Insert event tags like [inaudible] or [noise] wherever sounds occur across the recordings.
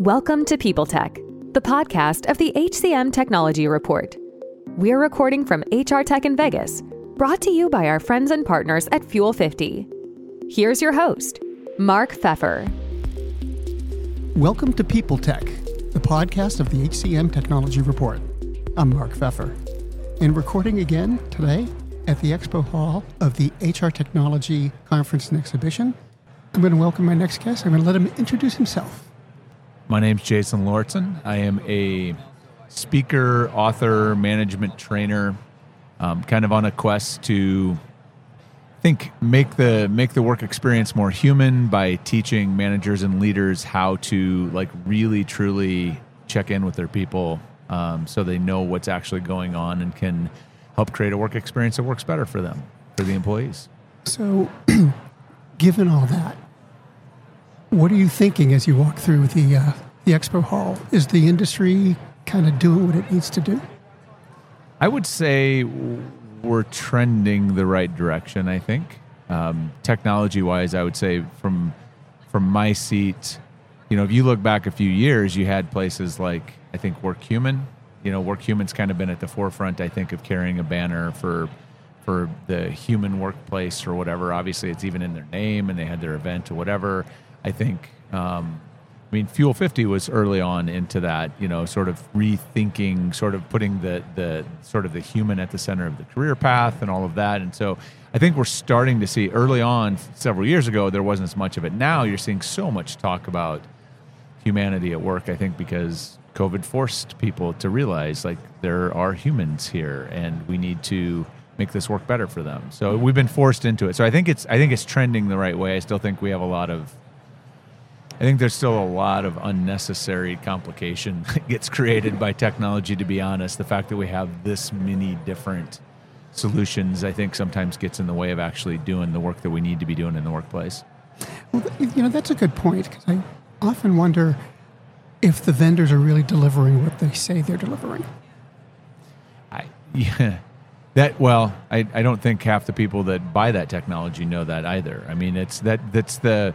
Welcome to People Tech, the podcast of the HCM Technology Report. We're recording from HR Tech in Vegas, brought to you by our friends and partners at Fuel 50. Here's your host, Mark Feffer. Welcome to People Tech, the podcast of the HCM Technology Report. I'm Mark Feffer, and recording again today at the Expo Hall of the HR Technology Conference and Exhibition. I'm going to welcome my next guest. I'm going to let him introduce himself. My name's Jason Lauritsen. I am a speaker, author, management trainer, um, kind of on a quest to think make the make the work experience more human by teaching managers and leaders how to like really truly check in with their people um, so they know what's actually going on and can help create a work experience that works better for them for the employees So, [clears throat] given all that, what are you thinking as you walk through the uh, the expo hall? Is the industry kind of doing what it needs to do? I would say we're trending the right direction. I think um, technology-wise, I would say from from my seat, you know, if you look back a few years, you had places like I think WorkHuman. You know, WorkHuman's kind of been at the forefront. I think of carrying a banner for for the human workplace or whatever. Obviously, it's even in their name, and they had their event or whatever. I think. Um, I mean, Fuel 50 was early on into that, you know, sort of rethinking, sort of putting the the sort of the human at the center of the career path and all of that. And so I think we're starting to see early on several years ago there wasn't as much of it. Now you're seeing so much talk about humanity at work, I think because COVID forced people to realize like there are humans here and we need to make this work better for them. So we've been forced into it. So I think it's I think it's trending the right way. I still think we have a lot of I think there's still a lot of unnecessary complication [laughs] that gets created by technology, to be honest. The fact that we have this many different solutions, I think, sometimes gets in the way of actually doing the work that we need to be doing in the workplace. Well, you know, that's a good point because I often wonder if the vendors are really delivering what they say they're delivering. I, [laughs] yeah. That well, I, I don't think half the people that buy that technology know that either. I mean, it's that that's the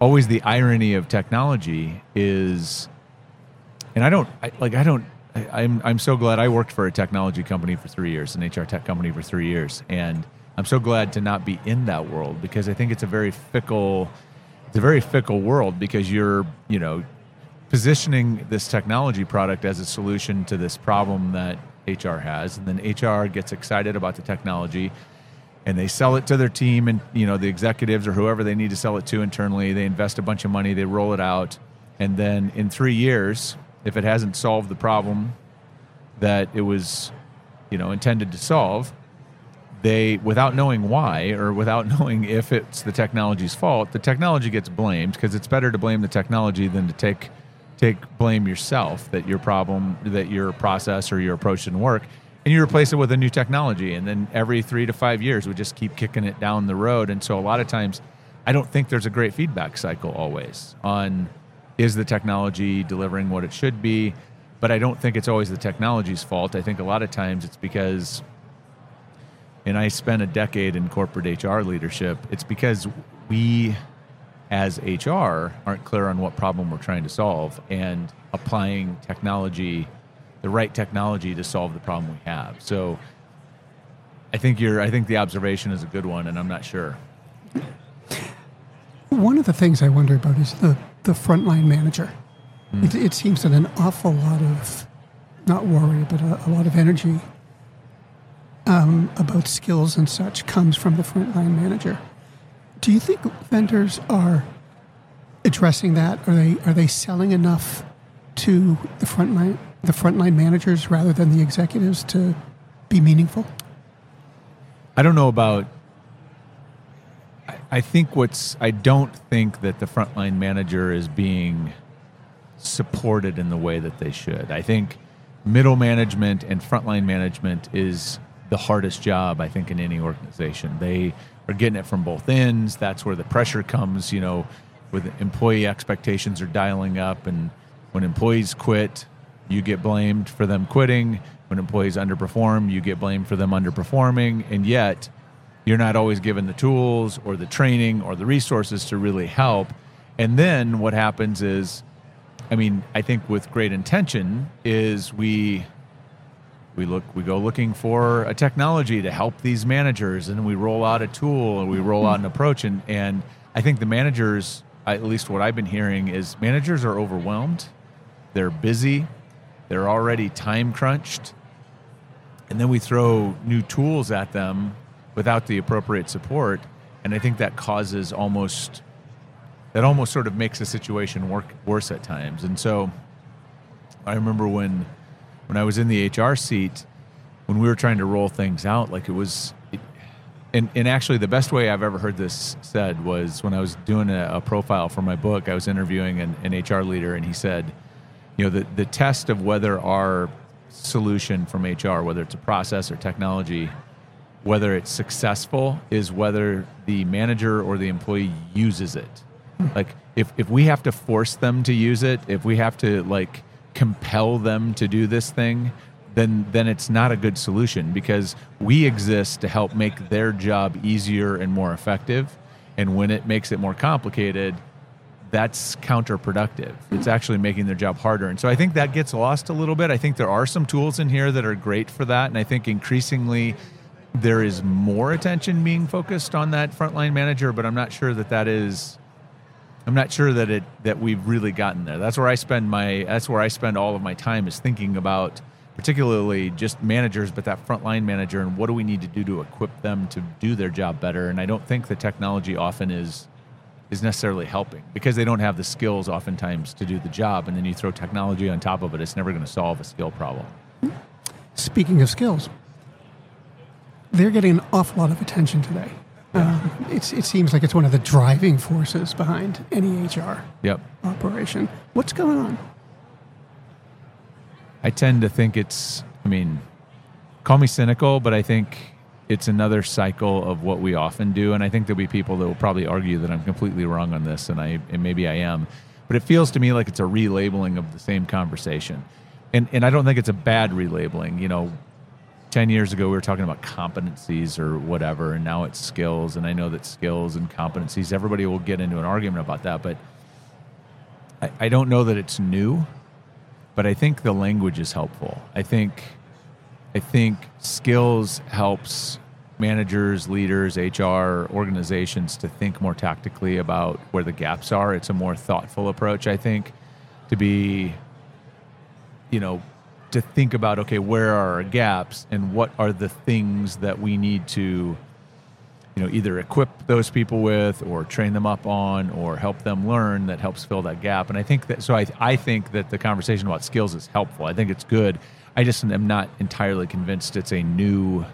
always the irony of technology is, and I don't I, like I don't I, I'm I'm so glad I worked for a technology company for three years, an HR tech company for three years, and I'm so glad to not be in that world because I think it's a very fickle, it's a very fickle world because you're you know positioning this technology product as a solution to this problem that HR has, and then HR gets excited about the technology and they sell it to their team and you know the executives or whoever they need to sell it to internally. They invest a bunch of money they roll it out and then in 3 years if it hasn't solved the problem that it was you know intended to solve they without knowing why or without [laughs] knowing if it's the technology's fault the technology gets blamed because it's better to blame the technology than to take take blame yourself that your problem that your process or your approach didn't work and you replace it with a new technology and then every three to five years we just keep kicking it down the road. And so a lot of times i don't think there's a great feedback cycle always on is the technology delivering what it should be? But i don't think it's always the technology's fault. I think a lot of times it's because and i spent a decade in corporate hr leadership it's because we as hr aren't clear on what problem we're trying to solve. And applying technology the right technology to solve the problem we have. So I think you're I think the observation is a good one and I'm not sure. One of the things I wonder about is the, the frontline manager. It, it seems that an awful lot of, not worry, but a, a lot of energy um, about skills and such comes from the frontline manager. Do you think vendors are addressing that? Are they are they selling enough to the frontline the frontline managers rather than the executives to be meaningful? I don't know about I, think what's I don't think that the frontline manager is being supported in the way that they should. I think middle management and frontline management is the hardest job I think in any organization. They are getting it from both ends. That's where the pressure comes, you know, with employee expectations are dialing up and when employees quit, you get blamed for them quitting. When employees underperform, you get blamed for them underperforming. And yet, you're not always given the tools or the training or the resources to really help. And then what happens is I mean, I think with great intention is we we look we go looking for a technology to help these managers and we roll out a tool and we roll out an approach and and I think the managers at least what I've been hearing is managers are overwhelmed. They're busy. They're already time crunched. And then we throw new tools at them without the appropriate support and I think that causes almost that almost sort of makes the situation work worse at times. And so I remember when when I was in the HR seat, when we were trying to roll things out, like it was it, and, and actually the best way I've ever heard this said was when I was doing a, a profile for my book, I was interviewing an, an HR leader and he said, you know, the, the test of whether our solution from HR, whether it's a process or technology, whether it's successful is whether the manager or the employee uses it. Like if, if we have to force them to use it if we have to like compel them to do this thing then then it's not a good solution because we exist to help make their job easier and more effective. And when it makes it more complicated that's counterproductive it's actually making their job harder and so i think that gets lost a little bit i think there are some tools in here that are great for that and i think increasingly there is more attention being focused on that frontline manager but i'm not sure that that is I'm not sure that it that we've really gotten there. That's where I spend my that's where I spend all of my time is thinking about particularly just managers, but that frontline manager and what do we need to do to equip them to do their job better. And I don't think the technology often is is necessarily helping because they don't have the skills oftentimes to do the job. And then you throw technology on top of it, it's never going to solve a skill problem. Speaking of skills, they're getting an awful lot of attention today. Um, it's, it seems like it's one of the driving forces behind any HR Yep. operation. What's going on? I tend to think it's, I mean, call me cynical, but I think it's another cycle of what we often do. And I think there'll be people that will probably argue that I'm completely wrong on this, and I and maybe I am. But it feels to me like it's a relabeling of the same conversation. And and I don't think it's a bad relabeling. You know, 10 years ago we were talking about competencies or whatever and now it's skills and i know that skills and competencies everybody will get into an argument about that but i, I don't know that it's new but i think the language is helpful i think i think skills helps managers leaders hr organizations to think more tactically about where the gaps are. It's a more thoughtful approach i think to be you know to think about okay where are our gaps and what are the things that we need to you know either equip those people with or train them up on or help them learn that helps fill that gap. And i think that so i, I think that the conversation about skills is helpful. I think it's good i just am not entirely convinced it's a new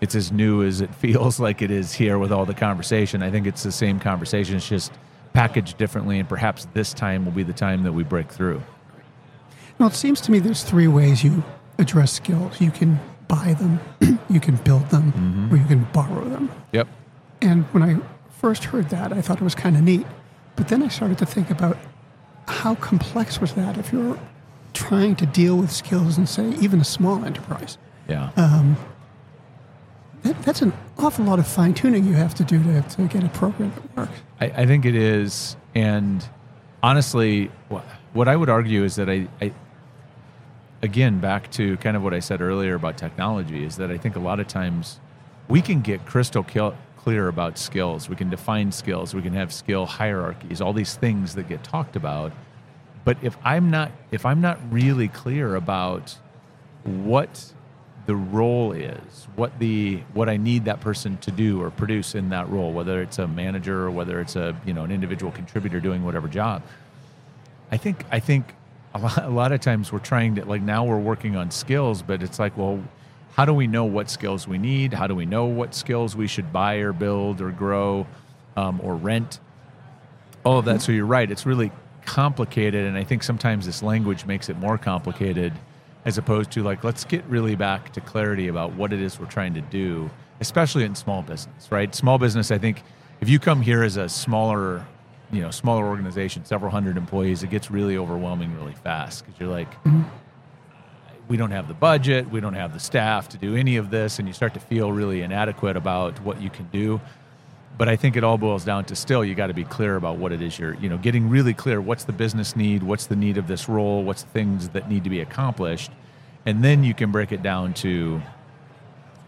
it's as new as it [laughs] feels like it is here with all the conversation i think it's the same conversation it's just packaged differently and perhaps this time will be the time that we break through Well, it seems to me there's three ways you address skills. You can buy them, [clears throat] you can build them, mm-hmm. or you can borrow them. yep And when I first heard that, I thought it was kind of neat. But then I started to think about how complex was that if you're trying to deal with skills in, say, even a small enterprise. yeah um, That, that's an awful lot of fine tuning you have to do to, to get a program that works. I, I think it is, and honestly, wha- what I would argue is that I, I, again, back to kind of what I said earlier about technology, is that I think a lot of times we can get crystal cl- clear about skills. We can define skills. We can have skill hierarchies. All these things that get talked about. But if I'm not, if I'm not really clear about what the role is, what the what I need that person to do or produce in that role, whether it's a manager or whether it's a you know an individual contributor doing whatever job. I think I think a lot, a lot of times we're trying to like now we're working on skills, but it's like well, how do we know what skills we need? How do we know what skills we should buy or build or grow um, or rent? All of that. So you're right. It's really complicated, and I think sometimes this language makes it more complicated as opposed to like let's get really back to clarity about what it is we're trying to do especially in small business right? Small business i think if you come here as a smaller you know smaller organization several hundred employees it gets really overwhelming really fast because you're like mm-hmm. we don't have the budget we don't have the staff to do any of this and you start to feel really inadequate about what you can do but I think it all boils down to still you got to be clear about what it is you're, you know, getting really clear. What's the business need? What's the need of this role? What's the things that need to be accomplished? And then you can break it down to,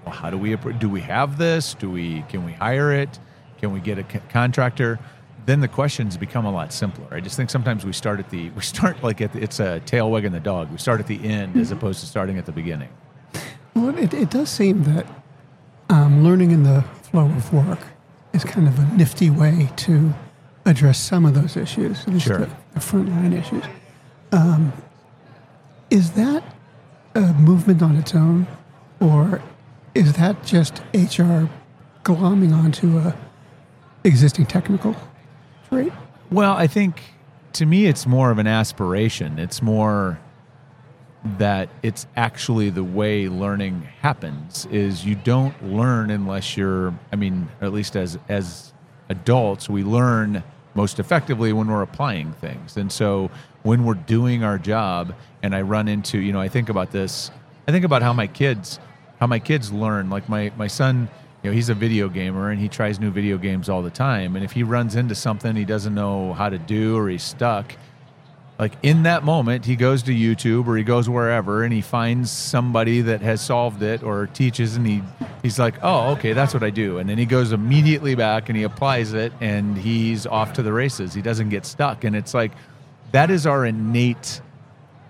well, how do we do we have this? Do we can we hire it? Can we get a contractor? Then the questions become a lot simpler. I just think sometimes we start at the [laughs] we start like at the, it's a tail wagging the dog. We start at the end as opposed to starting at the beginning. Well, it, it does seem that um, learning in the flow of work is kind of a nifty way to address some of those issues, at least sure. the, the frontline issues. Um, is that a movement on its own, or is that just HR glomming onto a existing technical trait? Well, I think to me it's more of an aspiration. It's more that it's actually the way learning happens is you don't learn unless you're I mean, at least as as adults, we learn most effectively when we're applying things. And so when we're doing our job and I run into, you know, I think about this, I think about how my kids how my kids learn. Like my my son, you know, he's a video gamer and he tries new video games all the time. And if he runs into something he doesn't know how to do or he's stuck, like in that moment he goes to youtube or he goes wherever and he finds somebody that has solved it or teaches and he he's like oh okay that's what i do. And then he goes immediately back and he applies it and he's off to the races. He doesn't get stuck. And it's like that is our innate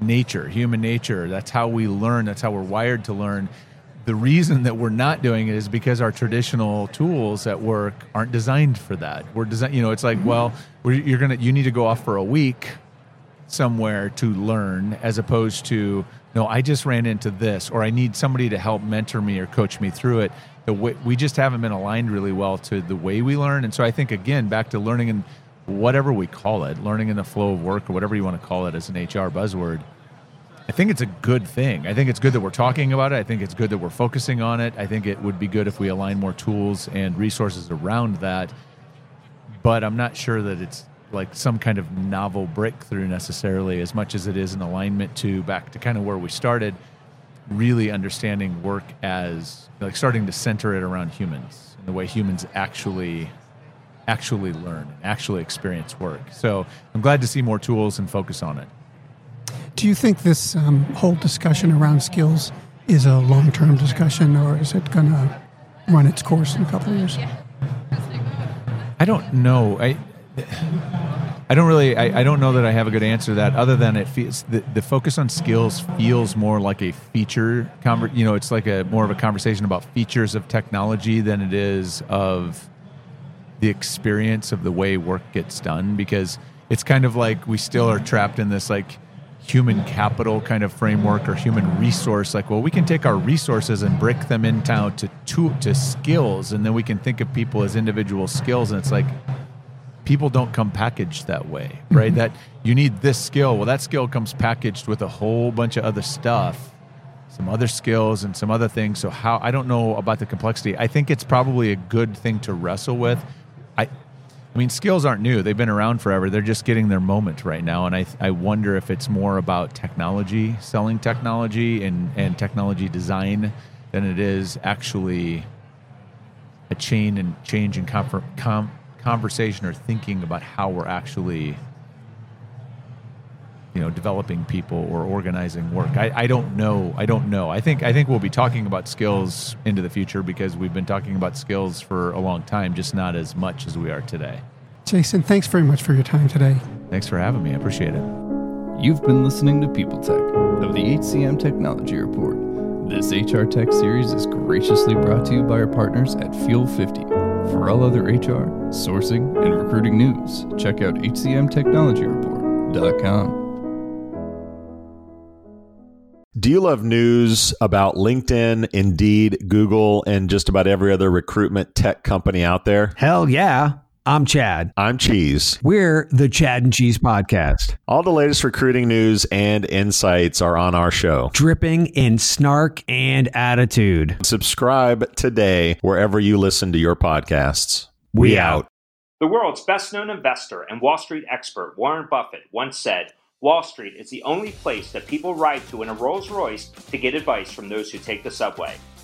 nature human nature. That's how we learn. That's how we're wired to learn. The reason that we're not doing it is because our traditional tools at work aren't designed for that. We're designed you know it's like mm-hmm. well you're gonna you need to go off for a week somewhere to learn as opposed to no i just ran into this or i need somebody to help mentor me or coach me through it. The way, we just haven't been aligned really well to the way we learn. And so i think again back to learning in whatever we call it learning in the flow of work or whatever you want to call it as an hr buzzword i think it's a good thing. I think it's good that we're talking about it. I think it's good that we're focusing on it. I think it would be good if we align more tools and resources around that. But i'm not sure that it's like some kind of novel breakthrough necessarily as much as it is an alignment to back to kind of where we started really understanding work as like starting to center it around humans and the way humans actually actually learn and actually experience work. So i'm glad to see more tools and focus on it. Do you think this um, whole discussion around skills is a long-term discussion or is it going to run its course in a couple of years i don't know. I I don't really. I, I, don't know that I have a good answer to that. Other than it feels the, the focus on skills feels more like a feature. Conver- you know, it's like a more of a conversation about features of technology than it is of the experience of the way work gets done. Because it's kind of like we still are trapped in this like human capital kind of framework or human resource. Like, well, we can take our resources and break them into to to, to skills, and then we can think of people as individual skills. And it's like people don't come packaged that way, right? Mm-hmm. That you need this skill. Well, that skill comes packaged with a whole bunch of other stuff, some other skills and some other things. So how I don't know about the complexity. I think it's probably a good thing to wrestle with. I I mean, skills aren't new. They've been around forever. They're just getting their moment right now. And I, I wonder if it's more about technology, selling technology and, and technology design than it is actually a chain and change in comfort, com, conversation or thinking about how we're actually you know developing people or organizing work. I, I don't know. I don't know. I think i think we'll be talking about skills into the future because we've been talking about skills for a long time just not as much as we are today. Jason thanks very much for your time today. Thanks for having me. I appreciate it. You've been listening to people tech of the hcm technology report. This hr tech series is graciously brought to you by our partners at fuel 50 for all other HR, sourcing, and recruiting news, check out hcmtechnologyreport.com. Do you love news about LinkedIn, Indeed, Google, and just about every other recruitment tech company out there? Hell yeah. I'm Chad. I'm Cheese. We're the Chad and Cheese Podcast. All the latest recruiting news and insights are on our show, dripping in snark and attitude. Subscribe today wherever you listen to your podcasts. We, we out. The world's best known investor and Wall Street expert Warren Buffett once said, Wall Street is the only place that people ride to in a Rolls Royce to get advice from those who take the subway.